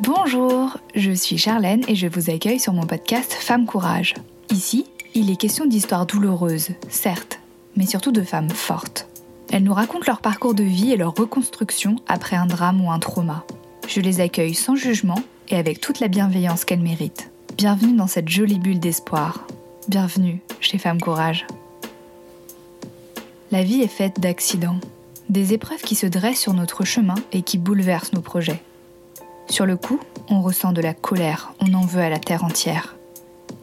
Bonjour, je suis Charlène et je vous accueille sur mon podcast Femme Courage. Ici, il est question d'histoires douloureuses, certes, mais surtout de femmes fortes. Elles nous racontent leur parcours de vie et leur reconstruction après un drame ou un trauma. Je les accueille sans jugement et avec toute la bienveillance qu'elles méritent. Bienvenue dans cette jolie bulle d'espoir. Bienvenue chez Femme Courage. La vie est faite d'accidents, des épreuves qui se dressent sur notre chemin et qui bouleversent nos projets. Sur le coup, on ressent de la colère, on en veut à la terre entière.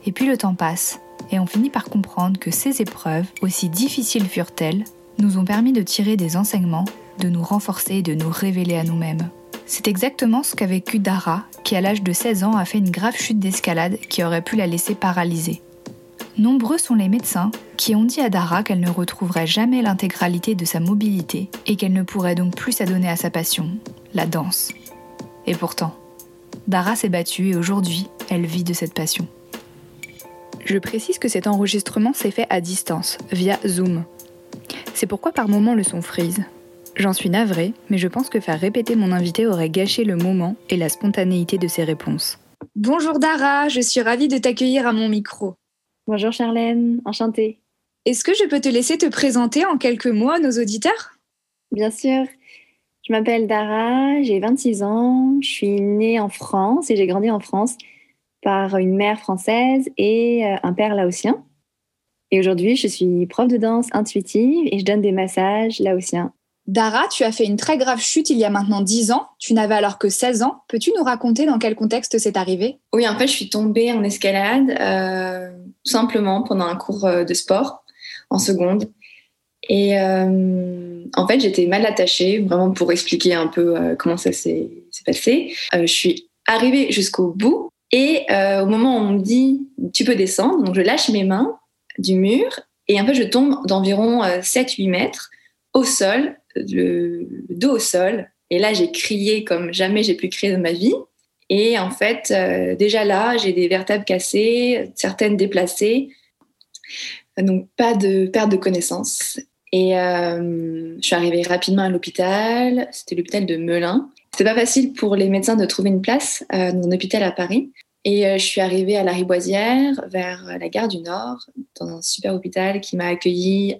Et puis le temps passe, et on finit par comprendre que ces épreuves, aussi difficiles furent-elles, nous ont permis de tirer des enseignements, de nous renforcer et de nous révéler à nous-mêmes. C'est exactement ce qu'a vécu Dara, qui à l'âge de 16 ans a fait une grave chute d'escalade qui aurait pu la laisser paralysée. Nombreux sont les médecins qui ont dit à Dara qu'elle ne retrouverait jamais l'intégralité de sa mobilité et qu'elle ne pourrait donc plus s'adonner à sa passion, la danse. Et pourtant, Dara s'est battue et aujourd'hui, elle vit de cette passion. Je précise que cet enregistrement s'est fait à distance, via Zoom. C'est pourquoi par moments le son frise. J'en suis navrée, mais je pense que faire répéter mon invité aurait gâché le moment et la spontanéité de ses réponses. Bonjour Dara, je suis ravie de t'accueillir à mon micro. Bonjour Charlène, enchantée. Est-ce que je peux te laisser te présenter en quelques mots à nos auditeurs? Bien sûr. Je m'appelle Dara, j'ai 26 ans, je suis née en France et j'ai grandi en France par une mère française et euh, un père laotien. Et aujourd'hui, je suis prof de danse intuitive et je donne des massages laotiens. Dara, tu as fait une très grave chute il y a maintenant 10 ans. Tu n'avais alors que 16 ans. Peux-tu nous raconter dans quel contexte c'est arrivé? Oui, en fait, je suis tombée en escalade euh, tout simplement pendant un cours euh, de sport en seconde. Et euh, en fait, j'étais mal attachée, vraiment pour expliquer un peu euh, comment ça s'est passé. Euh, je suis arrivée jusqu'au bout et au moment où on me dit tu peux descendre, donc je lâche mes mains du mur et en fait je tombe d'environ 7-8 mètres au sol, le, dos au sol. Et là, j'ai crié comme jamais j'ai pu crier de ma vie. Et en fait, déjà là, j'ai des vertèbres cassées, certaines déplacées. Donc, pas de perte de connaissance. Et euh, je suis arrivée rapidement à l'hôpital. C'était l'hôpital de Melun. C'était pas facile pour les médecins de trouver une place euh, dans un hôpital à Paris. Et euh, je suis arrivée à la Riboisière, vers la gare du Nord, dans un super hôpital qui m'a accueillie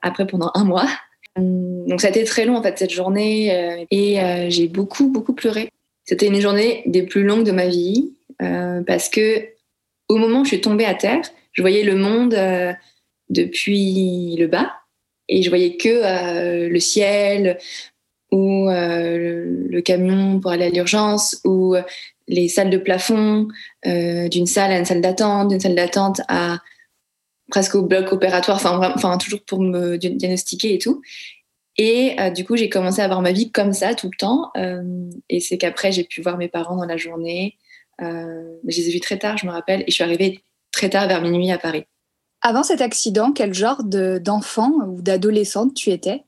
après pendant un mois. Donc ça a été très long en fait cette journée et j'ai beaucoup beaucoup pleuré. C'était une journée des plus longues de ma vie parce que au moment où je suis tombée à terre, je voyais le monde depuis le bas et je voyais que euh, le ciel ou euh, le, camion pour aller à l'urgence ou les salles de plafond euh, d'une salle à une salle d'attente, d'une salle d'attente à presque au bloc opératoire, enfin, enfin toujours pour me diagnostiquer et tout. Et du coup, j'ai commencé à avoir ma vie comme ça tout le temps. et c'est qu'après, j'ai pu voir mes parents dans la journée. je les ai vus très tard, je me rappelle, et je suis arrivée très tard vers minuit à Paris. Avant cet accident, quel genre d'enfant ou d'adolescente tu étais?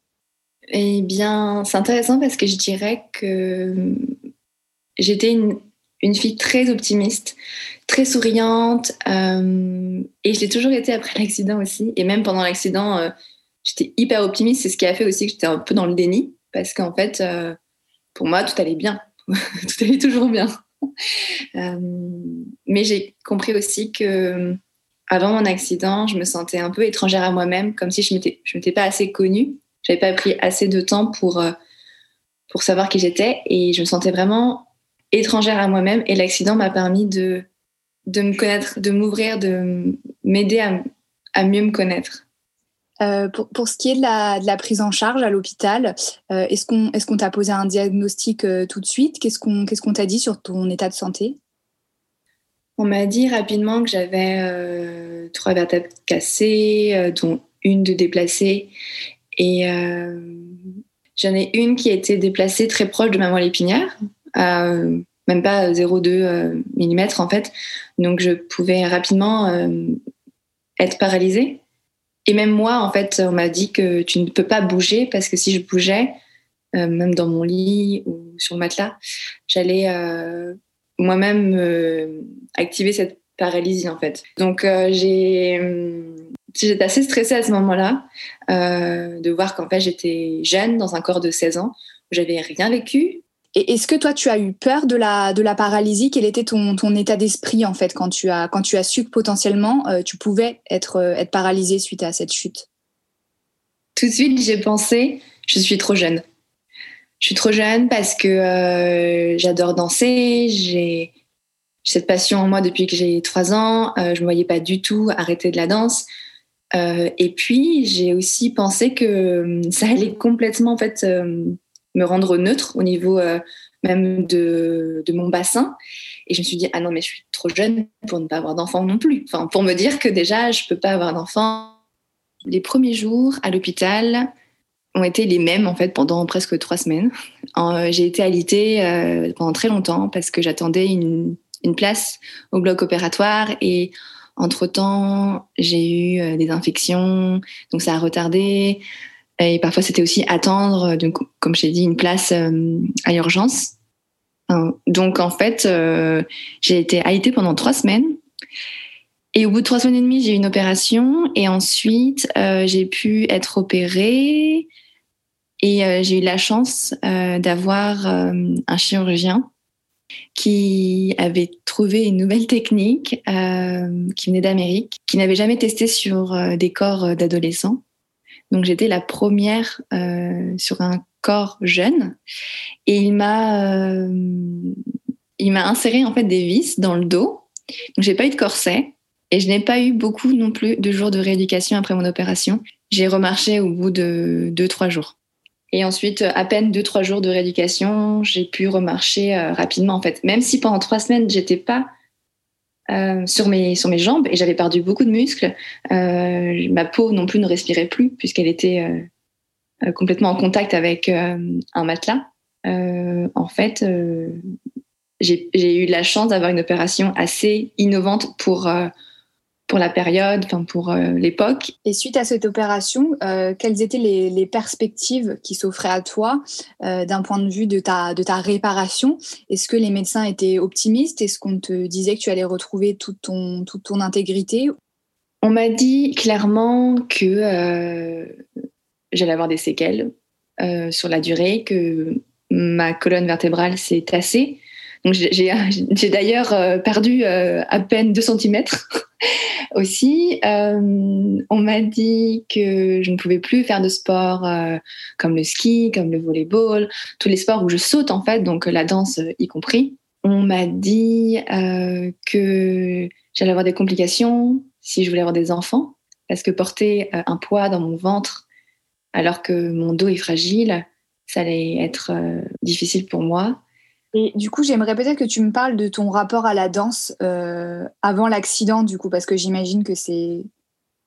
Eh bien, c'est intéressant parce que je dirais que j'étais une, fille très optimiste, très souriante, euh, et je l'ai toujours été après l'accident aussi. Et même pendant l'accident, euh, j'étais hyper optimiste. C'est ce qui a fait aussi que j'étais un peu dans le déni, parce qu'en fait, euh, pour moi, tout allait bien. tout allait toujours bien. mais j'ai compris aussi que avant mon accident, je me sentais un peu étrangère à moi-même, comme si je ne m'étais pas assez connue. Je n'avais pas pris assez de temps pour, euh, pour savoir qui j'étais et je me sentais vraiment étrangère à moi-même. Et l'accident m'a permis de, de me connaître, de m'ouvrir, de m'aider à, mieux me connaître. Euh, pour, pour, ce qui est de la, prise en charge à l'hôpital, euh, est-ce qu'on est t'a posé un diagnostic tout de suite? Qu'est-ce qu'on qu'est-ce qu'on t'a dit sur ton état de santé? On m'a dit rapidement que j'avais euh, trois vertèbres cassées, euh, dont une de déplacée. Et euh, j'en ai une qui a été déplacée très proche de ma moelle épinière, même pas 0,2 mm en fait. Donc je pouvais rapidement être paralysée. Et même moi, en fait, on m'a dit que tu ne peux pas bouger parce que si je bougeais, même dans mon lit ou sur le matelas, j'allais moi-même euh, activer cette paralysie en fait. Donc euh, j'ai j'étais assez stressée à ce moment-là euh, de voir qu'en fait j'étais jeune dans un corps de 16 ans où j'avais rien vécu Et est-ce que toi, tu as eu peur de la, de la paralysie? Quel était ton, ton état d'esprit en fait quand tu as, quand tu as su que potentiellement euh, tu pouvais être, euh, être paralysée suite à cette chute? Tout de suite, j'ai pensé, je suis trop jeune. Je suis trop jeune parce que euh, j'adore danser, j'ai cette passion en moi depuis que j'ai trois ans, je ne me voyais pas du tout arrêter de la danse. et puis, j'ai aussi pensé que ça allait complètement en fait me rendre neutre au niveau euh, même de, de, mon bassin. Et je me suis dit, ah non, mais je suis trop jeune pour ne pas avoir d'enfant non plus. Enfin, pour me dire que déjà, je ne peux pas avoir d'enfant. Les premiers jours à l'hôpital ont été les mêmes, en fait, pendant presque trois semaines. Euh, j'ai été alitée euh, pendant très longtemps parce que j'attendais une, place au bloc opératoire et entre-temps, j'ai eu des infections, donc ça a retardé. Et parfois, c'était aussi attendre, donc, comme j'ai dit, une place euh, à urgence. Donc, en fait, euh, j'ai été AIT pendant trois semaines. Et au bout de trois semaines et demie, j'ai eu une opération. Et ensuite, euh, j'ai pu être opérée. Et j'ai eu la chance d'avoir un chirurgien qui avait trouvé une nouvelle technique qui venait d'Amérique, qui n'avait jamais testé sur des corps d'adolescents. Donc j'étais la première euh, sur un corps jeune et il m'a euh, il m'a inséré en fait des vis dans le dos. Donc j'ai pas eu de corset et je n'ai pas eu beaucoup non plus de jours de rééducation après mon opération. J'ai remarché au bout de deux trois jours. Et ensuite, à peine deux trois jours de rééducation, j'ai pu remarcher euh, rapidement en fait. Même si pendant trois semaines j'étais pas euh, sur, mes, sur mes jambes et j'avais perdu beaucoup de muscles. Euh, ma peau non plus ne respirait plus puisqu'elle était euh, complètement en contact avec un matelas. en fait, j'ai eu la chance d'avoir une opération assez innovante pour pour la période, enfin pour euh, l'époque. Et suite à cette opération, euh, quelles étaient les, perspectives qui s'offraient à toi euh, d'un point de vue de ta, de ta réparation? Est-ce que les médecins étaient optimistes? Est-ce qu'on te disait que tu allais retrouver toute ton, toute ton intégrité? On m'a dit clairement que j'allais avoir des séquelles sur la durée, que ma colonne vertébrale s'est tassée. J'ai d'ailleurs perdu à peine 2 cm aussi. Euh, on m'a dit que je ne pouvais plus faire de sport euh, comme le ski, comme le volleyball, tous les sports où je saute en fait, donc la danse y compris. On m'a dit euh, que j'allais avoir des complications si je voulais avoir des enfants, parce que porter un poids dans mon ventre alors que mon dos est fragile, ça allait être difficile pour moi. Et du coup, j'aimerais peut-être que tu me parles de ton rapport à la danse euh, avant l'accident, du coup, parce que j'imagine que c'est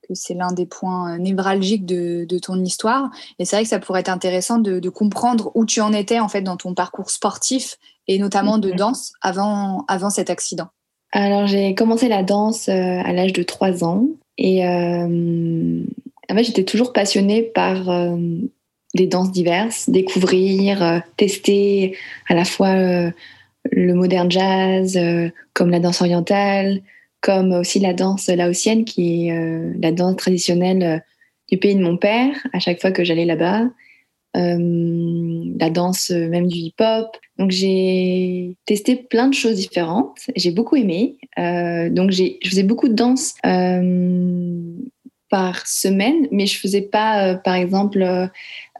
que c'est l'un des points névralgiques de, de ton histoire. Et c'est vrai que ça pourrait être intéressant de, de, comprendre où tu en étais en fait dans ton parcours sportif et notamment de mhm. danse avant, avant cet accident. Alors j'ai commencé la danse euh, à l'âge de 3 ans et euh, en fait j'étais toujours passionnée par euh, des danses diverses, découvrir, euh, tester à la fois euh, le modern jazz, euh, comme la danse orientale, comme aussi la danse laotienne, qui est la danse traditionnelle du pays de mon père, à chaque fois que j'allais là-bas. la danse même du hip-hop. Donc j'ai testé plein de choses différentes. J'ai beaucoup aimé. donc je faisais beaucoup de danse par semaine, mais je faisais pas, par exemple,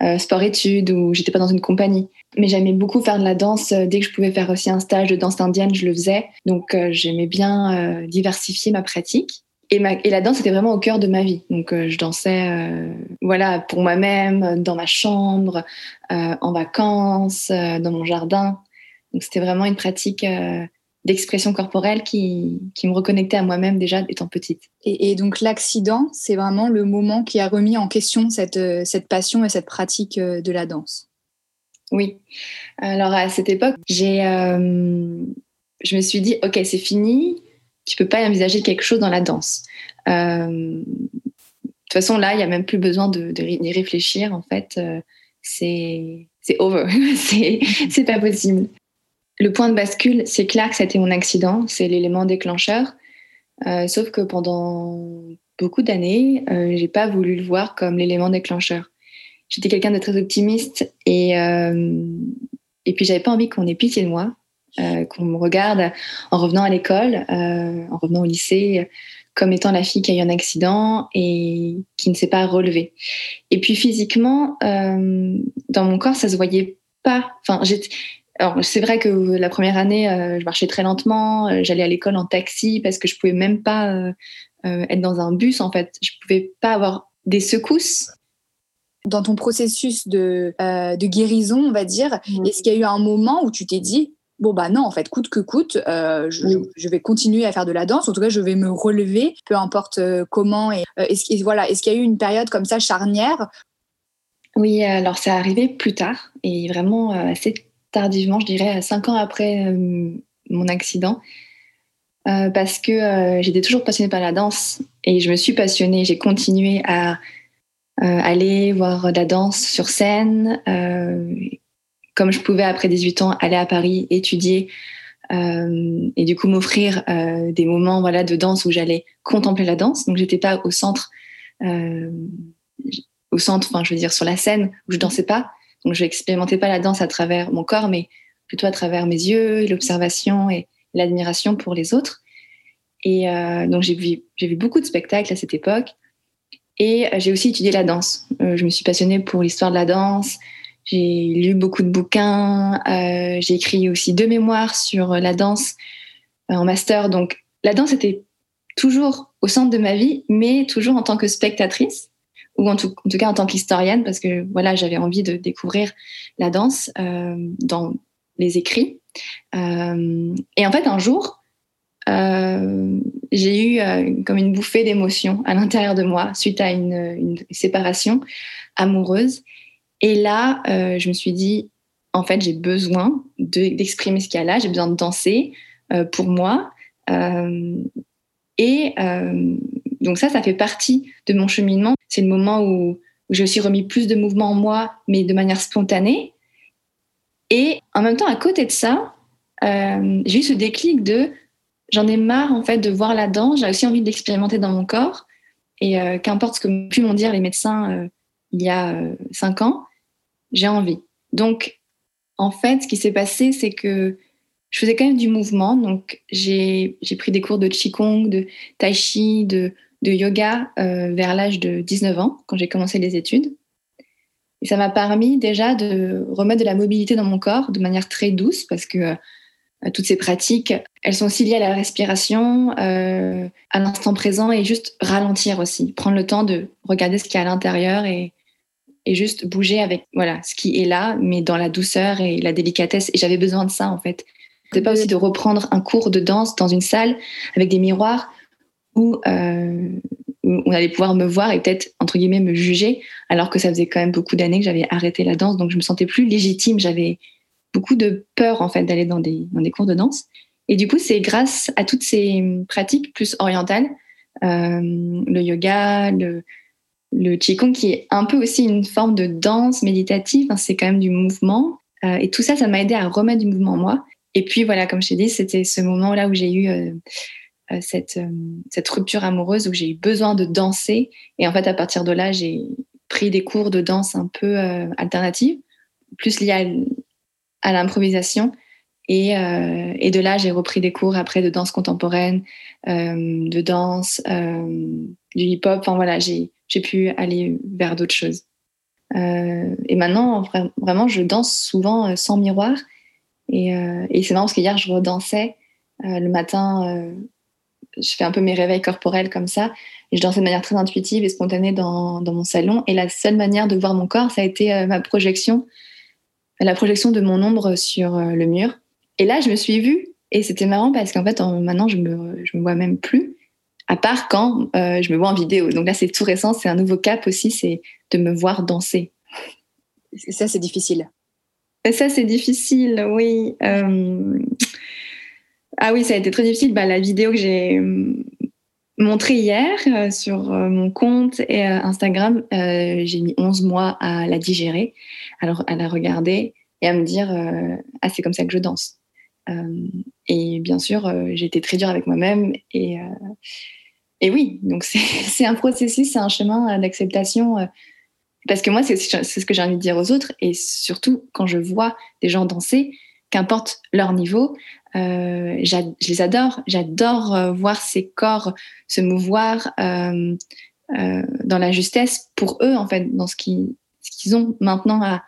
euh, sport-études ou j'étais pas dans une compagnie. Mais j'aimais beaucoup faire de la danse. Euh, dès que je pouvais faire aussi un stage de danse indienne, je le faisais. Donc euh, j'aimais bien diversifier ma pratique. Et, ma, et, la danse était vraiment au cœur de ma vie. Donc je dansais voilà, pour moi-même, dans ma chambre, en vacances, dans mon jardin. Donc c'était vraiment une pratique d'expression corporelle qui, qui, me reconnectait à moi-même déjà étant petite. Et, donc l'accident, c'est vraiment le moment qui a remis en question cette, euh, cette passion et cette pratique euh, de la danse. Oui. Alors à cette époque, j'ai, euh, je me suis dit, ok, c'est fini, tu peux pas envisager quelque chose dans la danse. de toute façon, là, il n'y a même plus besoin de, d'y réfléchir. En fait, c'est, c'est over. c'est, c'est pas possible. Le point de bascule, c'est clair que été mon accident, c'est l'élément déclencheur. Euh, sauf que pendant beaucoup d'années, euh, j'ai pas voulu le voir comme l'élément déclencheur. J'étais quelqu'un de très optimiste et, euh, Et puis, j'avais pas envie qu'on ait pitié de moi, qu'on me regarde en revenant à l'école, en revenant au lycée, comme étant la fille qui a eu un accident et qui ne s'est pas relevée. Et puis physiquement, dans mon corps, ça se voyait pas. Enfin, alors, c'est vrai que la première année, je marchais très lentement. J'allais à l'école en taxi parce que je pouvais même pas être dans un bus. En fait, je pouvais pas avoir des secousses dans ton processus de, euh, de guérison, on va dire, mmh. est-ce qu'il y a eu un moment où tu t'es dit, bon bah non, en fait, coûte que coûte, euh, je, vais continuer à faire de la danse, en tout cas, je vais me relever, peu importe euh, comment. Et est-ce, voilà, est-ce qu'il y a eu une période comme ça charnière? Oui, alors ça arrivé plus tard, et vraiment assez tardivement, je dirais, cinq ans après mon accident. parce que j'étais toujours passionnée par la danse et je me suis passionnée, j'ai continué à euh, aller voir de la danse sur scène. Euh, comme je pouvais après 18 ans aller à Paris étudier euh, et du coup m'offrir des moments voilà de danse où j'allais contempler la danse. Donc j'étais pas au centre, au centre, enfin je veux dire sur la scène où je dansais pas. Donc je n'expérimentais pas la danse à travers mon corps, mais plutôt à travers mes yeux, l'observation et l'admiration pour les autres. Et donc j'ai vu, beaucoup de spectacles à cette époque. Et euh, j'ai aussi étudié la danse. Euh, je me suis passionnée pour l'histoire de la danse. J'ai lu beaucoup de bouquins. Euh, j'ai écrit aussi deux mémoires sur la danse en master. Donc la danse était toujours au centre de ma vie, mais toujours en tant que spectatrice ou en tout, cas en tant qu'historienne, parce que voilà, j'avais envie de découvrir la danse dans les écrits. et en fait, un jour, euh, j'ai eu euh, comme une bouffée d'émotion à l'intérieur de moi suite à une, séparation amoureuse. Et là, euh, je me suis dit, en fait, j'ai besoin d'exprimer ce qu'il y a là, j'ai besoin de danser pour moi. et donc ça, ça fait partie de mon cheminement. C'est le moment où, j'ai aussi remis plus de mouvement en moi, mais de manière spontanée. Et en même temps, à côté de ça, j'ai eu ce déclic de j'en ai marre en fait de voir la danse. J'ai aussi envie de l'expérimenter dans mon corps. Et euh, qu'importe ce que pu m'ont dire les médecins euh, il y a euh, cinq ans, j'ai envie. Donc, en fait, ce qui s'est passé, c'est que je faisais quand même du mouvement. Donc, j'ai pris des cours de Qigong, de Tai Chi, de, de yoga vers l'âge de 19 ans, quand j'ai commencé les études. Et ça m'a permis déjà de remettre de la mobilité dans mon corps de manière très douce, parce que euh, toutes ces pratiques, elles sont aussi liées à la respiration, euh, à l'instant présent et juste ralentir aussi, prendre le temps de regarder ce qu'il y a à l'intérieur et, et juste bouger avec voilà ce qui est là, mais dans la douceur et la délicatesse. Et j'avais besoin de ça en fait. C'est pas aussi de reprendre un cours de danse dans une salle avec des miroirs où, euh, où on allait pouvoir me voir et peut-être entre guillemets me juger, alors que ça faisait quand même beaucoup d'années que j'avais arrêté la danse, donc je me sentais plus légitime. J'avais beaucoup de peur en fait d'aller dans des, dans des cours de danse. Et du coup, c'est grâce à toutes ces pratiques plus orientales, euh, le yoga, le, le qigong qui est un peu aussi une forme de danse méditative, hein, c'est quand même du mouvement. Euh, et tout ça, ça m'a aidé à remettre du mouvement en moi. Et puis voilà, comme je t'ai dit, c'était ce moment-là où j'ai eu cette, cette rupture amoureuse, où j'ai eu besoin de danser. Et en fait, à partir de là, j'ai pris des cours de danse un peu alternatifs, plus liés à l'improvisation. Et, euh, et, de là, j'ai repris des cours après de danse contemporaine, euh, de danse, euh, du hip-hop. Enfin voilà, j'ai pu aller vers d'autres choses. et maintenant, vraiment, je danse souvent sans miroir. Et, et c'est marrant parce qu'hier, je redansais le matin. Je fais un peu mes réveils corporels comme ça. Et je dansais de manière très intuitive et spontanée dans, dans mon salon. Et la seule manière de voir mon corps, ça a été ma projection la projection de mon ombre sur euh, le mur. Et là, je me suis vue et c'était marrant parce qu'en fait, maintenant, je me, je me vois même plus, à part quand euh, je me vois en vidéo. Donc là, c'est tout récent, c'est un nouveau cap aussi, c'est de me voir danser. ça, c'est difficile. Et ça, c'est difficile, oui. Euh, ah oui, ça a été très difficile. Bah, la vidéo que j'ai montrée hier sur mon compte et Instagram, j'ai mis 11 mois à la digérer alors à la regarder et à me dire euh, ah c'est comme ça que je danse. Euh, et bien sûr, euh, j'ai été très dure avec moi-même et et oui, donc c'est un processus, c'est un chemin d'acceptation Parce que moi, c'est ce que j'ai envie de dire aux autres. Et surtout, quand je vois des gens danser, qu'importe leur niveau, euh, je les adore. J'adore euh, voir ces corps se mouvoir euh, dans la justesse pour eux, en fait, dans ce qu'ils ont maintenant à,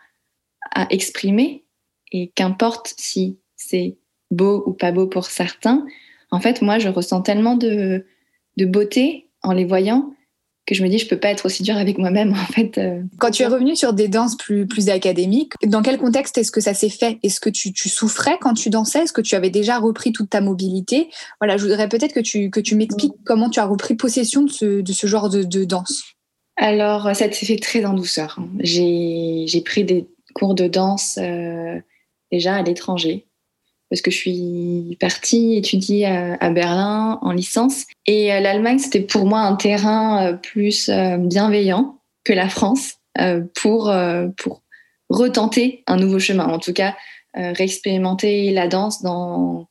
exprimer. Et qu'importe si c'est beau ou pas beau pour certains, en fait, moi, je ressens tellement de beauté en les voyant que je me dis je peux pas être aussi dure avec moi-même en fait. Euh. Quand tu es revenue sur des danses plus plus académiques, dans quel contexte est-ce que ça s'est fait? Est-ce que tu, tu, souffrais quand tu dansais? Est-ce que tu avais déjà repris toute ta mobilité? Voilà, je voudrais peut-être que tu que tu m'expliques mm. comment tu as repris possession de ce, de ce genre de, de danse. Alors ça s'est fait très en douceur. Hein. J'ai pris des cours de danse euh, déjà à l'étranger parce que je suis partie étudier à, Berlin en licence. Et euh, l'Allemagne, c'était pour moi un terrain euh, plus euh, bienveillant que la France pour, pour retenter un nouveau chemin. En tout cas, réexpérimenter la danse dans,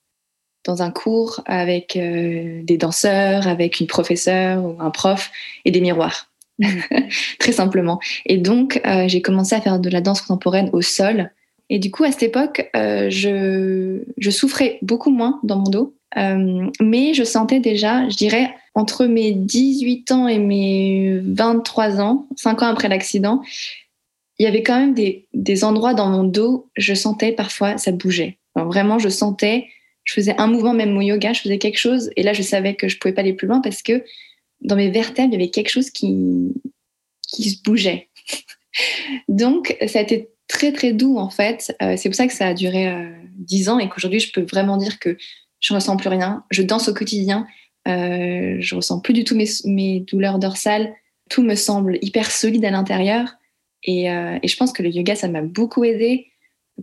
dans un cours avec des danseurs, avec une professeure ou un prof et des miroirs. Très simplement. Et donc, j'ai commencé à faire de la danse contemporaine au sol et du coup, à cette époque, euh, je, souffrais beaucoup moins dans mon dos, euh, mais je sentais déjà, je dirais, entre mes 18 ans et mes 23 ans, 5 ans après l'accident, il y avait quand même des, endroits dans mon dos, je sentais parfois ça bougeait. vraiment, je sentais, je faisais un mouvement, même au yoga, je faisais quelque chose, et là, je savais que je pouvais pas aller plus loin parce que dans mes vertèbres, il y avait quelque chose qui, qui se bougeait. Donc, ça a été très très doux en fait. Euh, c'est pour ça que ça a duré euh, dix ans et qu'aujourd'hui je peux vraiment dire que je ressens plus rien. Je danse au quotidien, euh, je ressens plus du tout mes, douleurs dorsales. Tout me semble hyper solide à l'intérieur et, je pense que le yoga ça m'a beaucoup aidé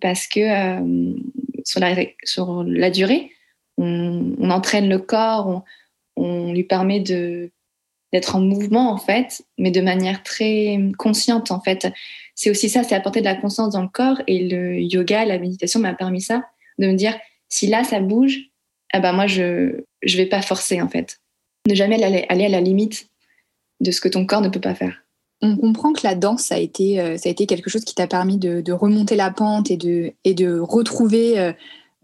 parce que sur la, sur la durée, on, entraîne le corps, on, on lui permet d'être en mouvement en fait, mais de manière très consciente en fait c'est aussi ça, c'est apporter de la conscience dans le corps. Et le yoga, la méditation m'a permis ça, de me dire, si là, ça bouge, ben moi, je ne vais pas forcer, en fait. Ne jamais aller, à la limite de ce que ton corps ne peut pas faire. On comprend que la danse, ça a été, euh, ça a été quelque chose qui t'a permis de, remonter la pente et de, et de retrouver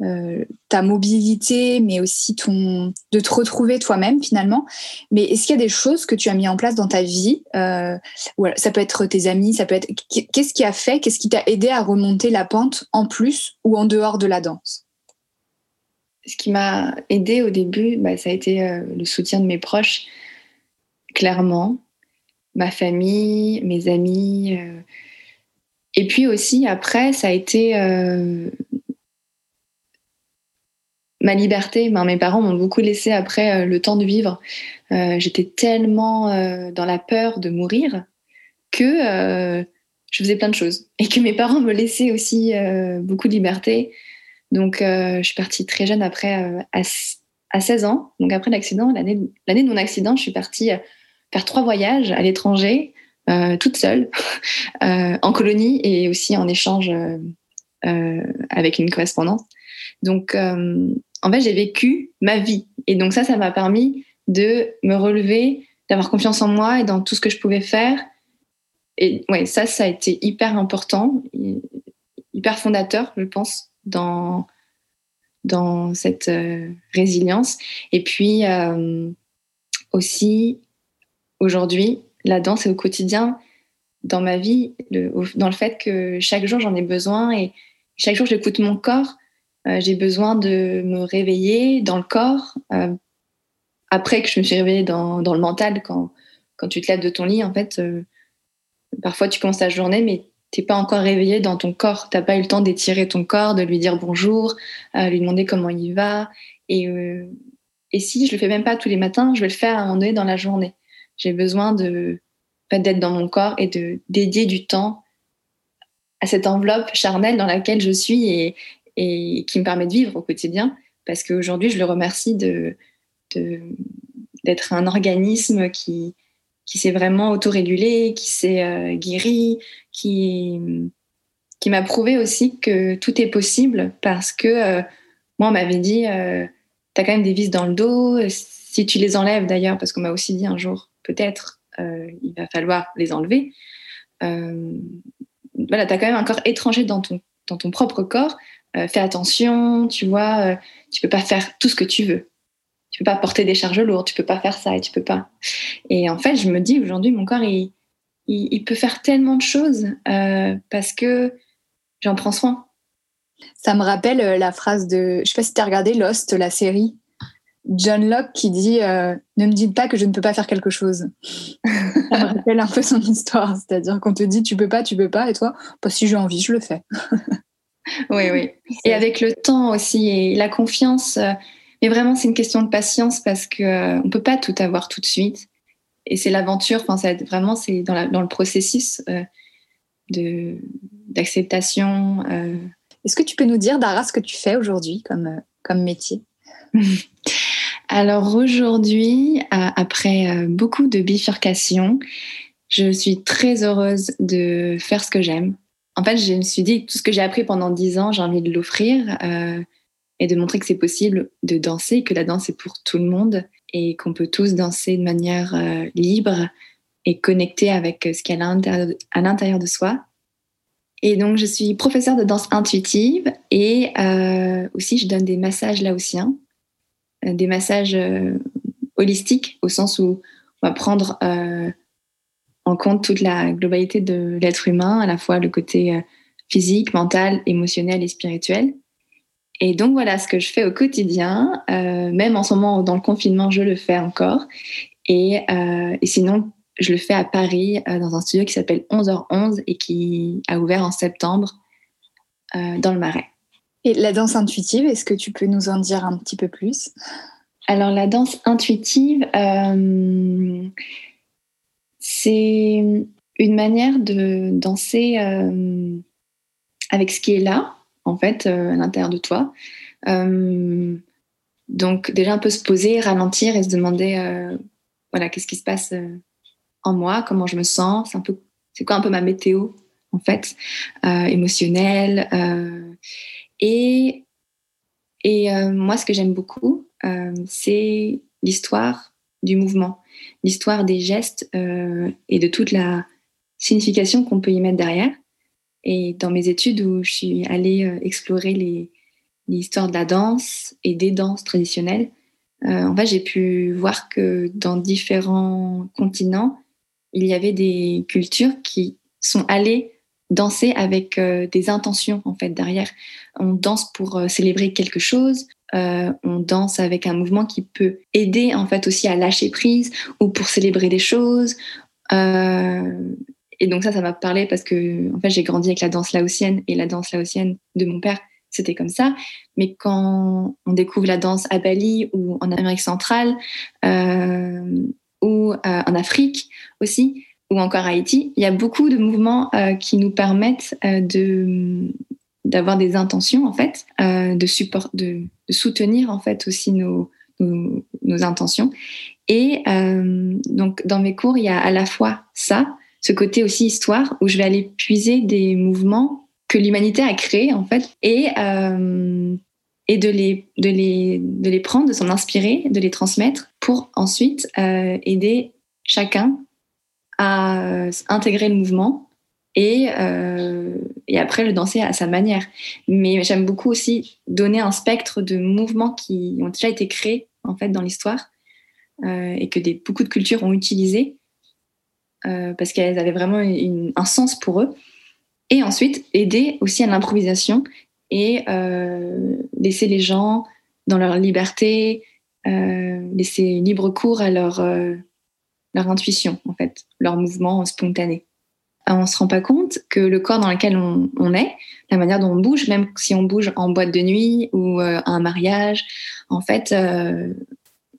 euh, euh, ta mobilité, mais aussi ton, de te retrouver toi-même finalement. Mais est-ce qu'il y a des choses que tu as mis en place dans ta vie euh, Ça peut être tes amis, ça peut être. Qu'est-ce qui a fait, qu'est-ce qui t'a aidé à remonter la pente en plus ou en dehors de la danse? Ce qui m'a aidé au début, bah, ça a été euh, le soutien de mes proches, clairement, ma famille, mes amis. Et puis aussi, après, ça a été ma liberté. Mes parents m'ont beaucoup laissé après euh, le temps de vivre. Euh, j'étais tellement euh, dans la peur de mourir que je faisais plein de choses et que mes parents me laissaient aussi beaucoup de liberté. Donc, je suis partie très jeune après, à, 16 ans. Donc, après l'accident, l'année de mon accident, je suis partie faire trois voyages à l'étranger, toute seule, en colonie et aussi en échange avec une correspondance. Donc, en fait, j'ai vécu ma vie. Et donc ça, ça m'a permis de me relever, d'avoir confiance en moi et dans tout ce que je pouvais faire. Et ouais, ça, ça a été hyper important, hyper fondateur, je pense, dans, dans cette euh, résilience. Et puis euh, aussi, aujourd'hui, la danse est au quotidien dans ma vie, dans le fait que chaque jour, j'en ai besoin et chaque jour, j'écoute mon corps euh, j'ai besoin de me réveiller dans le corps. Euh, après que je me suis réveillée dans, dans, le mental, quand, quand tu te lèves de ton lit, en fait, euh, parfois tu commences ta journée, mais tu n'es pas encore réveillé dans ton corps. Tu n'as pas eu le temps d'étirer ton corps, de lui dire bonjour, lui demander comment il va. Et, et si je le fais même pas tous les matins, je vais le faire à un moment donné dans la journée. J'ai besoin de d'être dans mon corps et de dédier du temps à cette enveloppe charnelle dans laquelle je suis et, et qui me permet de vivre au quotidien. Parce qu'aujourd'hui, je le remercie d'être un organisme qui, s'est vraiment autorégulé, qui s'est euh, guéri, qui, m'a prouvé aussi que tout est possible parce que euh, moi, on m'avait dit, euh, tu as quand même des vis dans le dos, si tu les enlèves d'ailleurs, parce qu'on m'a aussi dit un jour, peut-être, il va falloir les enlever. voilà, tu as quand même un corps étranger dans ton propre corps. Fais attention, tu vois, tu peux pas faire tout ce que tu veux. Tu peux pas porter des charges lourdes, tu peux pas faire ça et tu peux pas. Et en fait, je me dis aujourd'hui, mon corps, il, peut faire tellement de choses parce que j'en prends soin. Ça me rappelle la phrase de, je sais pas si tu as regardé Lost, la série. John Locke qui dit euh, Ne me dites pas que je ne peux pas faire quelque chose. Ça me rappelle un peu son histoire, c'est-à-dire qu'on te dit Tu peux pas, tu peux pas, et toi, bah, si j'ai envie, je le fais. oui, oui. Et avec le temps aussi, et la confiance, euh, mais vraiment, c'est une question de patience parce qu'on euh, ne peut pas tout avoir tout de suite. Et c'est l'aventure, enfin, vraiment, c'est dans, dans, le processus de d'acceptation. Est-ce que tu peux nous dire, Dara, ce que tu fais aujourd'hui comme, comme métier? Alors aujourd'hui, après euh, beaucoup de bifurcations, je suis très heureuse de faire ce que j'aime. En fait, je me suis dit, tout ce que j'ai appris pendant dix ans, j'ai envie de l'offrir euh, et de montrer que c'est possible de danser, que la danse est pour tout le monde et qu'on peut tous danser de manière euh, libre et connectée avec ce qu'il y a à l'intérieur de soi. Et donc, je suis professeure de danse intuitive et aussi je donne des massages laotiens euh, des massages euh, holistiques, au sens où on va prendre euh, en compte toute la globalité de l'être humain, à la fois le côté physique, mental, émotionnel et spirituel. Et donc voilà ce que je fais au quotidien, même en ce moment dans le confinement, je le fais encore. Et, et sinon, je le fais à Paris dans un studio qui s'appelle 11h11 et qui a ouvert en septembre dans le Marais. Et la danse intuitive, est-ce que tu peux nous en dire un petit peu plus? Alors la danse intuitive, euh, c'est une manière de danser euh, avec ce qui est là, en fait, euh, à l'intérieur de toi. donc déjà un peu se poser, ralentir et se demander, voilà, qu'est-ce qui se passe en moi, comment je me sens, c'est quoi un peu ma météo en fait, émotionnelle. Et, et euh, moi, ce que j'aime beaucoup, euh, c'est l'histoire du mouvement, l'histoire des gestes euh, et de toute la signification qu'on peut y mettre derrière. Et dans mes études où je suis allée explorer l'histoire de la danse et des danses traditionnelles, fait, j'ai pu voir que dans différents continents, il y avait des cultures qui sont allées danser avec euh, des intentions en fait derrière. On danse pour euh, célébrer quelque chose. Euh, on danse avec un mouvement qui peut aider en fait aussi à lâcher prise ou pour célébrer des choses. et donc ça, ça m'a parlé parce que en fait j'ai grandi avec la danse laotienne et la danse laotienne de mon père, c'était comme ça. Mais quand on découvre la danse à Bali ou en Amérique centrale ou en Afrique aussi, ou encore Haïti, il y a beaucoup de mouvements euh, qui nous permettent euh, de d'avoir des intentions en fait, euh, de, support, de, soutenir en fait aussi nos, nos, intentions. Et donc dans mes cours, il y a à la fois ça, ce côté aussi histoire, où je vais aller puiser des mouvements que l'humanité a créés en fait, et et de les, de, les, de les prendre, de s'en inspirer, de les transmettre pour ensuite aider chacun à euh, intégrer le mouvement et, euh, et après le danser à sa manière. Mais j'aime beaucoup aussi donner un spectre de mouvements qui ont déjà été créés en fait dans l'histoire euh, et que beaucoup de cultures ont utilisé parce qu'elles avaient vraiment un sens pour eux. Et ensuite aider aussi à l'improvisation et laisser les gens dans leur liberté, laisser libre cours à leur leur intuition, en fait, leur mouvement spontané. On ne se rend pas compte que le corps dans lequel on, est, la manière dont on bouge, même si on bouge en boîte de nuit ou euh, à un mariage, en fait, euh,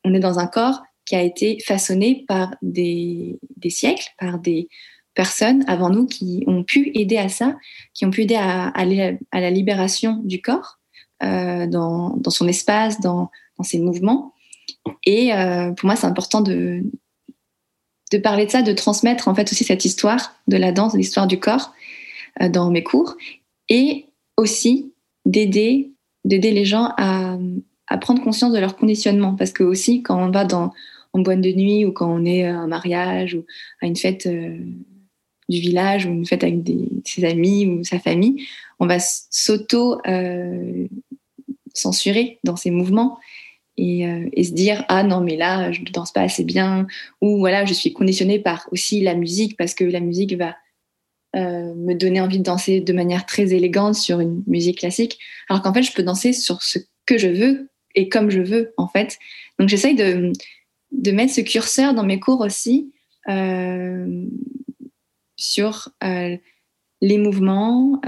on est dans un corps qui a été façonné par des, siècles, par des personnes avant nous qui ont pu aider à ça, qui ont pu aider à, à, la libération du corps euh, dans, son espace, dans, dans ses mouvements. Et pour moi, c'est important de, de parler de ça, de transmettre en fait aussi cette histoire de la danse, l'histoire du corps euh, dans mes cours, et aussi d'aider d'aider les gens à, prendre conscience de leur conditionnement, parce que aussi quand on va dans en boîte de nuit ou quand on est à un mariage ou à une fête euh, du village ou une fête avec ses amis ou sa famille, on va s'auto censurer dans ses mouvements et, et, se dire ah non mais là je ne danse pas assez bien ou voilà je suis conditionnée par aussi la musique parce que la musique va euh, me donner envie de danser de manière très élégante sur une musique classique, alors qu'en fait, je peux danser sur ce que je veux et comme je veux, en fait. Donc, j'essaye de, de mettre ce curseur dans mes cours aussi euh, sur euh, les mouvements,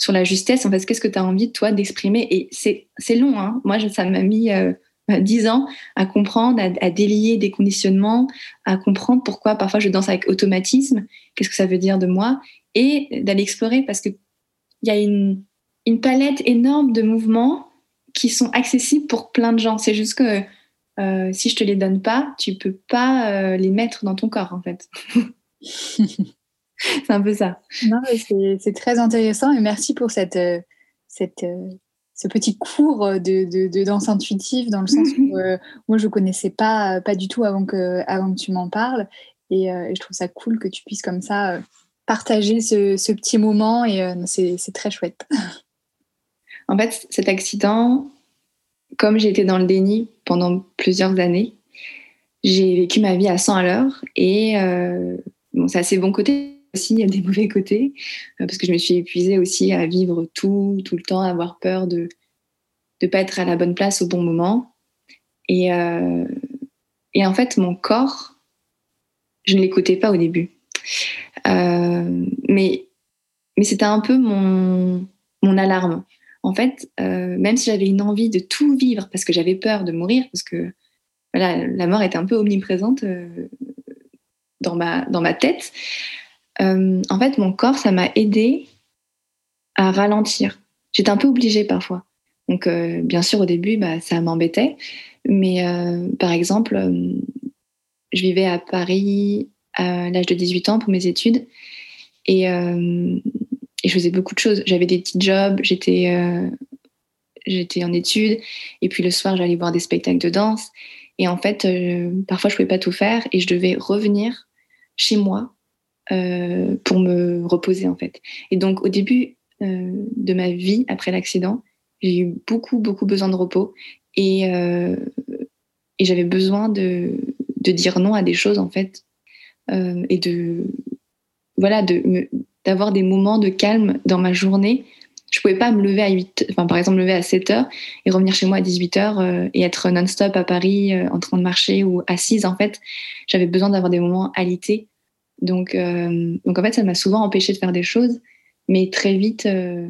sur la justesse. En fait, qu'est-ce que tu as envie, toi, d'exprimer? Et c'est long, hein. Moi, ça m'a mis 10 ans à comprendre, à, délier des conditionnements, à comprendre pourquoi parfois je danse avec automatisme, qu'est-ce que ça veut dire de moi, et d'aller explorer parce qu'il y a une, palette énorme de mouvements qui sont accessibles pour plein de gens. C'est juste que euh, si je te les donne pas, tu peux pas euh, les mettre dans ton corps en fait. c'est un peu ça. c'est très intéressant et merci pour cette, euh, cette ce petit cours de, de, danse intuitive dans le sens où euh, moi je connaissais pas pas du tout avant que avant que tu m'en parles et, euh, je trouve ça cool que tu puisses comme ça euh, partager ce, ce, petit moment et c'est très chouette. En fait, cet accident, comme j'ai été dans le déni pendant plusieurs années, j'ai vécu ma vie à 100 à l'heure et bon, ça bons côtés aussi, il y a des mauvais côtés, euh, parce que je me suis épuisée aussi à vivre tout, tout le temps, à avoir peur de ne pas être à la bonne place au bon moment. Et, euh, et en fait, mon corps, je ne l'écoutais pas au début. Euh, mais mais c'était un peu mon, mon alarme. En fait, même si j'avais une envie de tout vivre, parce que j'avais peur de mourir, parce que voilà, la mort était un peu omniprésente dans, ma, dans ma tête, euh, en fait, mon corps, ça m'a aidé à ralentir. J'étais un peu obligée parfois. Donc, euh, bien sûr, au début, bah, ça m'embêtait. Mais euh, par exemple, je vivais à Paris à l'âge de 18 ans pour mes études. Et, et je faisais beaucoup de choses. J'avais des petits jobs, j'étais j'étais en études. Et puis le soir, j'allais voir des spectacles de danse. Et en fait, parfois, je ne pouvais pas tout faire. Et je devais revenir chez moi euh, pour me reposer en fait. Et donc au début euh, de ma vie après l'accident, j'ai eu beaucoup beaucoup besoin de repos et, euh, et j'avais besoin de, de, dire non à des choses en fait et de voilà de d'avoir des moments de calme dans ma journée. Je pouvais pas me lever à 8, enfin par exemple lever à 7 heures et revenir chez moi à 18 heures et être non-stop à Paris en train de marcher ou assise en fait. J'avais besoin d'avoir des moments alités donc, euh, donc en fait, ça m'a souvent empêché de faire des choses, mais très vite, euh,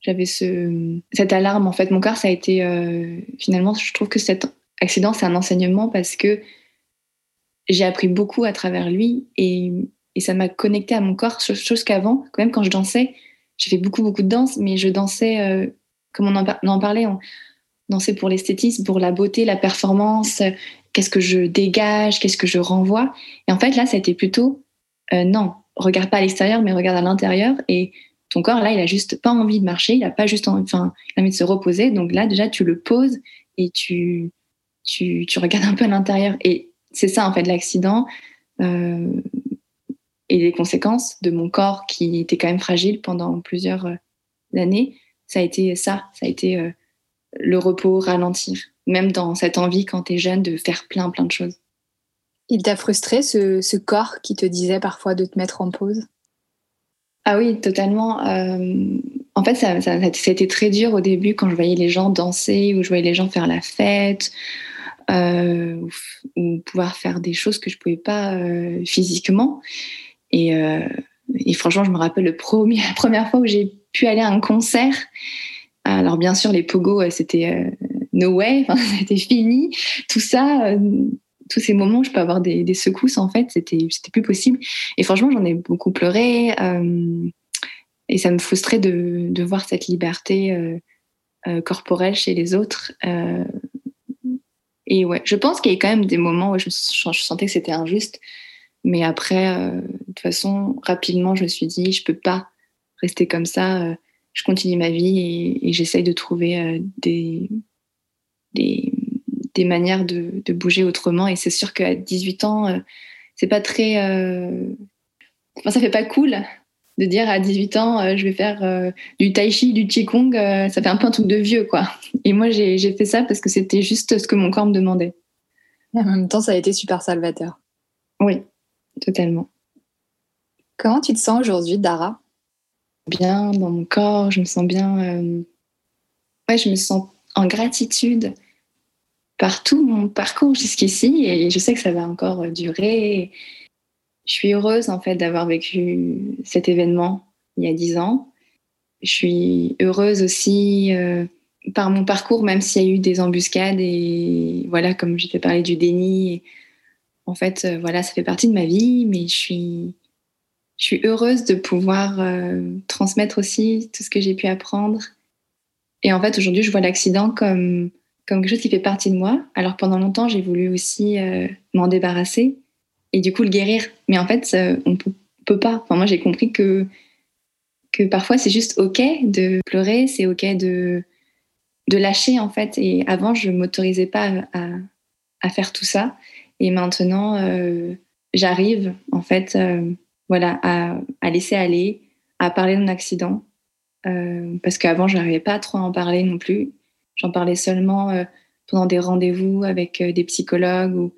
j'avais ce, cette alarme. En fait, mon corps, ça a été euh, finalement, je trouve que cet accident, c'est un enseignement parce que j'ai appris beaucoup à travers lui et, et ça m'a connecté à mon corps, chose qu'avant, quand même, quand je dansais, j'ai fait beaucoup, beaucoup de danse, mais je dansais, comme on en, parlait, dansait pour l'esthétisme, pour la beauté, la performance, qu'est-ce que je dégage, qu'est-ce que je renvoie. Et en fait, là, ça a été plutôt euh, non, regarde pas à l'extérieur, mais regarde à l'intérieur. Et ton corps, là, il a juste pas envie de marcher, il a pas juste envie, de se reposer. Donc là, déjà, tu le poses et tu, tu, tu regardes un peu à l'intérieur. Et c'est ça, en fait, l'accident euh, et les conséquences de mon corps qui était quand même fragile pendant plusieurs euh, années. Ça a été ça, ça a été le repos, ralentir, même dans cette envie quand tu es jeune de faire plein, plein de choses. Il t'a frustré ce, corps qui te disait parfois de te mettre en pause? Ah oui, totalement. Euh, en fait, ça, ça, été très dur au début quand je voyais les gens danser ou je voyais les gens faire la fête euh, ou, pouvoir faire des choses que je ne pouvais pas euh, physiquement. Et, franchement, je me rappelle la première fois où j'ai pu aller à un concert. Alors bien sûr, les pogos, c'était no way, c'était fini. Tout ça, tous ces moments où je peux avoir des, secousses, en fait, c'était, plus possible. Et franchement, j'en ai beaucoup pleuré. Euh, et ça me frustrait de, voir cette liberté euh, euh, corporelle chez les autres. et ouais, je pense qu'il y a quand même des moments où je, je sentais que c'était injuste. Mais après, de toute façon, rapidement, je me suis dit, je peux pas rester comme ça. je continue ma vie et, et j'essaye de trouver des, des des manières de, bouger autrement. Et c'est sûr qu'à 18 ans, euh, c'est pas très. Euh, enfin, ça fait pas cool de dire à 18 ans, je vais faire du tai chi, du qigong. ça fait un peu un truc de vieux, quoi. Et moi, j'ai fait ça parce que c'était juste ce que mon corps me demandait. En même temps, ça a été super salvateur. Oui, totalement. Comment tu te sens aujourd'hui, Dara? Bien dans mon corps, je me sens bien. Euh, ouais, je me sens en gratitude par tout mon parcours jusqu'ici et je sais que ça va encore durer. Je suis heureuse en fait d'avoir vécu cet événement il y a dix ans. Je suis heureuse aussi euh, par mon parcours, même s'il y a eu des embuscades et voilà, comme je t'ai parlé du déni. En fait, euh, voilà, ça fait partie de ma vie, mais je suis je suis heureuse de pouvoir euh, transmettre aussi tout ce que j'ai pu apprendre. Et en fait, aujourd'hui, je vois l'accident comme, comme quelque chose qui fait partie de moi. Alors pendant longtemps, j'ai voulu aussi euh, m'en débarrasser et du coup le guérir. Mais en fait, on ne peut, pas. Enfin, moi, j'ai compris que, que parfois, c'est juste OK de pleurer, c'est OK de, de lâcher, en fait. Et avant, je ne m'autorisais pas à, à, faire tout ça. Et maintenant, euh, j'arrive, en fait voilà, à, laisser aller, à parler mon accident. Euh, parce qu'avant, je n'arrivais pas trop à en parler non plus. J'en parlais seulement euh, pendant des rendez-vous avec euh, des psychologues ou,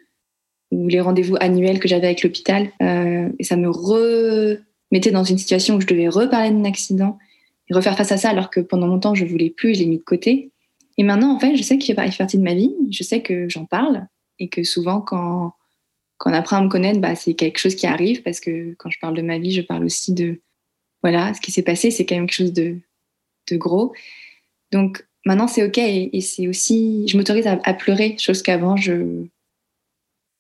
les rendez-vous annuels que j'avais avec l'hôpital. et ça me remettait dans une situation où je devais reparler mon accident et refaire face à ça alors que pendant longtemps, je voulais plus, je l'ai mis de côté. Et maintenant, en fait, je sais qu'il fait partie de ma vie, je sais que j'en parle et que souvent, quand, quand on apprend à me connaître, bah, c'est quelque chose qui arrive parce que quand je parle de ma vie, je parle aussi de voilà ce qui s'est passé. C'est quand même quelque chose de, de gros. Donc maintenant, c'est ok et, c'est aussi, je m'autorise à, pleurer, chose qu'avant je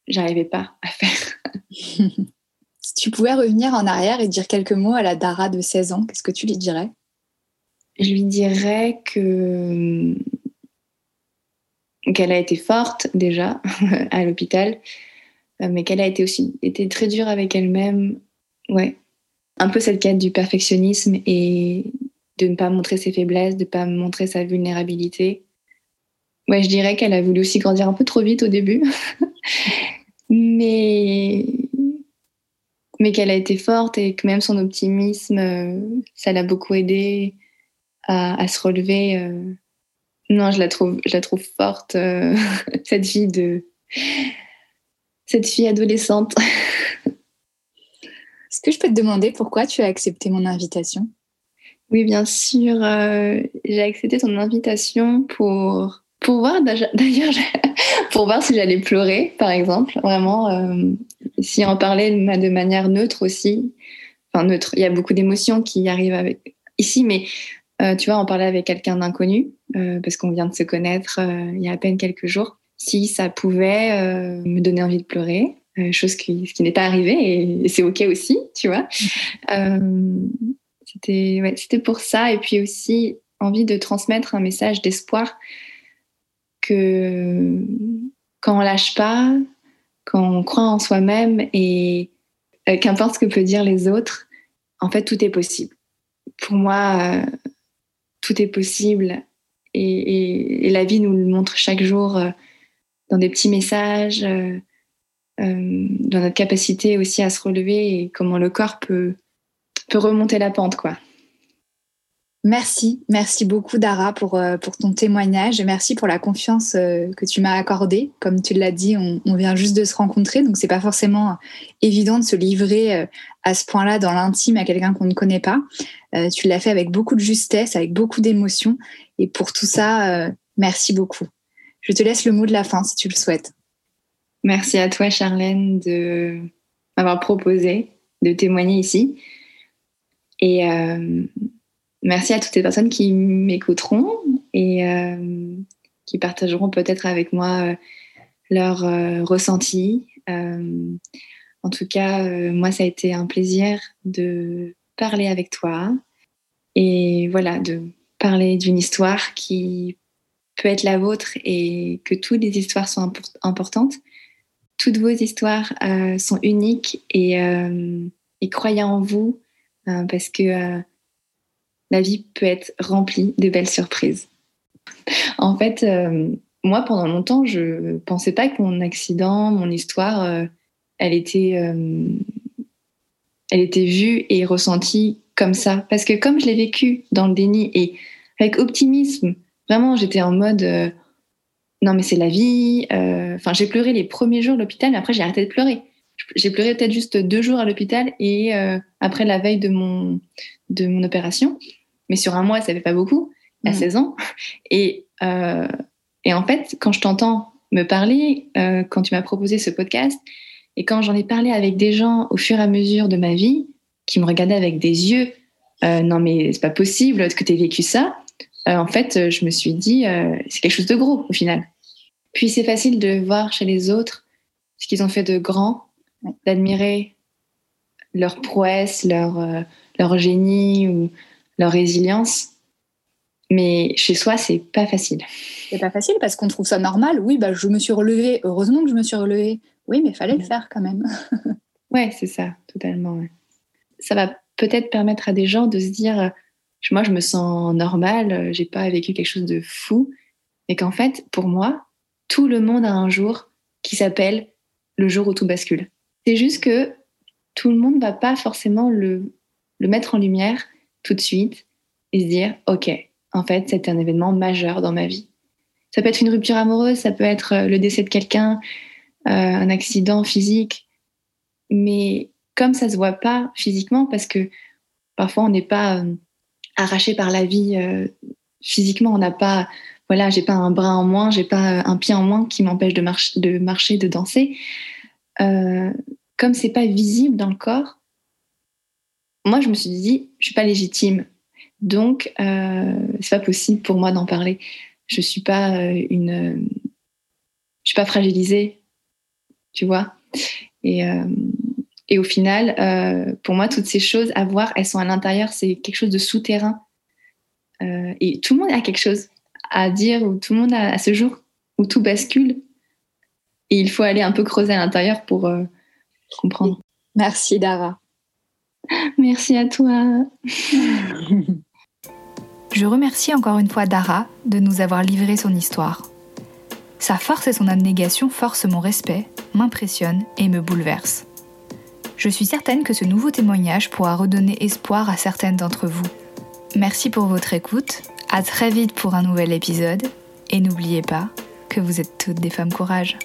j'arrivais pas à faire. si tu pouvais revenir en arrière et dire quelques mots à la Dara de 16 ans, qu'est-ce que tu lui dirais? Je lui dirais que qu'elle a été forte déjà à l'hôpital, euh, mais qu'elle a été aussi été très dure avec elle-même. Ouais. Un peu cette quête du perfectionnisme et de ne pas montrer ses faiblesses, de ne pas montrer sa vulnérabilité. Ouais, je dirais qu'elle a voulu aussi grandir un peu trop vite au début. mais mais qu'elle a été forte et que même son optimisme, euh, ça l'a beaucoup aidé à, se relever. Euh. Non, je la trouve, je la trouve forte, cette fille de, cette fille adolescente. Est-ce que je peux te demander pourquoi tu as accepté mon invitation? Oui, bien sûr. Euh, j'ai accepté ton invitation pour, pour voir, d'ailleurs, pour voir si j'allais pleurer, par exemple. Vraiment, euh, si en parler de manière neutre aussi. Enfin, neutre. Il y a beaucoup d'émotions qui arrivent avec ici, mais euh, tu vois, en parler avec quelqu'un d'inconnu, parce qu'on vient de se connaître il y a à peine quelques jours si ça pouvait me donner envie de pleurer, chose qui, qui n'est pas arrivé et, c'est ok aussi, tu vois. Euh, c'était pour ça et puis aussi envie de transmettre un message d'espoir que quand on lâche pas, quand on croit en soi-même et qu'importe ce que peut dire les autres, en fait tout est possible. Pour moi, tout est possible et, la vie nous le montre chaque jour dans des petits messages, euh, euh, dans notre capacité aussi à se relever et comment le corps peut, peut remonter la pente, quoi. Merci, merci beaucoup Dara pour, euh, pour ton témoignage et merci pour la confiance que tu m'as accordée. Comme tu l'as dit, on, on, vient juste de se rencontrer, donc c'est pas forcément évident de se livrer à ce point-là dans l'intime à quelqu'un qu'on ne connaît pas. tu l'as fait avec beaucoup de justesse, avec beaucoup d'émotion et pour tout ça, merci beaucoup. Je te laisse le mot de la fin si tu le souhaites. Merci à toi, Charlène, de m'avoir proposé de témoigner ici. Et euh, merci à toutes les personnes qui m'écouteront et euh, qui partageront peut-être avec moi euh, leur ressenti. en tout cas, moi, ça a été un plaisir de parler avec toi et voilà, de parler d'une histoire qui peut être la vôtre et que toutes les histoires sont importantes. Toutes vos histoires sont uniques et, croyez en vous parce que la vie peut être remplie de belles surprises. En fait, moi, pendant longtemps, je ne pensais pas que mon accident, mon histoire, elle était elle était vue et ressentie comme ça. Parce que comme je l'ai vécu dans le déni et avec optimisme, vraiment, j'étais en mode euh, non, mais c'est la vie. Euh, enfin, j'ai pleuré les premiers jours à l'hôpital, mais après, j'ai arrêté de pleurer. J'ai pleuré peut-être juste deux jours à l'hôpital et euh, après la veille de mon, de mon opération. Mais sur un mois, ça fait pas beaucoup, à 16 mm. ans. Et, et en fait, quand je t'entends me parler, quand tu m'as proposé ce podcast, et quand j'en ai parlé avec des gens au fur et à mesure de ma vie, qui me regardaient avec des yeux, euh, non mais c'est pas possible, est-ce que tu as vécu ça? Euh, En fait, je me suis dit, euh, c'est quelque chose de gros au final. Puis c'est facile de voir chez les autres ce qu'ils ont fait de grand, d'admirer leur prouesse, leur, leur génie ou leur résilience. Mais chez soi, c'est pas facile. C'est pas facile parce qu'on trouve ça normal. Oui, bah, je me suis relevée. Heureusement que je me suis relevée. Oui, mais fallait le faire quand même. ouais, c'est ça, totalement. Ça va peut-être permettre à des gens de se dire moi, je me sens normale, j'ai pas vécu quelque chose de fou. Et qu'en fait, pour moi, tout le monde a un jour qui s'appelle le jour où tout bascule. C'est juste que tout le monde va pas forcément le, mettre en lumière tout de suite et se dire Ok, en fait, c'est un événement majeur dans ma vie. Ça peut être une rupture amoureuse, ça peut être le décès de quelqu'un, euh, un accident physique. Mais comme ça se voit pas physiquement, parce que parfois on n'est pas euh, arraché par la vie euh, physiquement, on n'a pas, voilà, j'ai pas un bras en moins, j'ai pas un pied en moins qui m'empêche de, de, marcher, de danser. Comme c'est pas visible dans le corps, moi je me suis dit, je suis pas légitime, donc c'est pas possible pour moi d'en parler. Je suis pas une, je suis pas fragilisée tu vois. Et, euh, et, au final, euh, pour moi, toutes ces choses à voir, elles sont à l'intérieur, c'est quelque chose de souterrain. Euh, et tout le monde a quelque chose à dire, ou tout le monde a à ce jour où tout bascule. Et il faut aller un peu creuser à l'intérieur pour comprendre. Merci Dara. Merci à toi. Je remercie encore une fois Dara de nous avoir livré son histoire. Sa force et son abnégation forcent mon respect, m'impressionnent et me bouleversent. Je suis certaine que ce nouveau témoignage pourra redonner espoir à certaines d'entre vous. Merci pour votre écoute, à très vite pour un nouvel épisode, et n'oubliez pas que vous êtes toutes des femmes courage.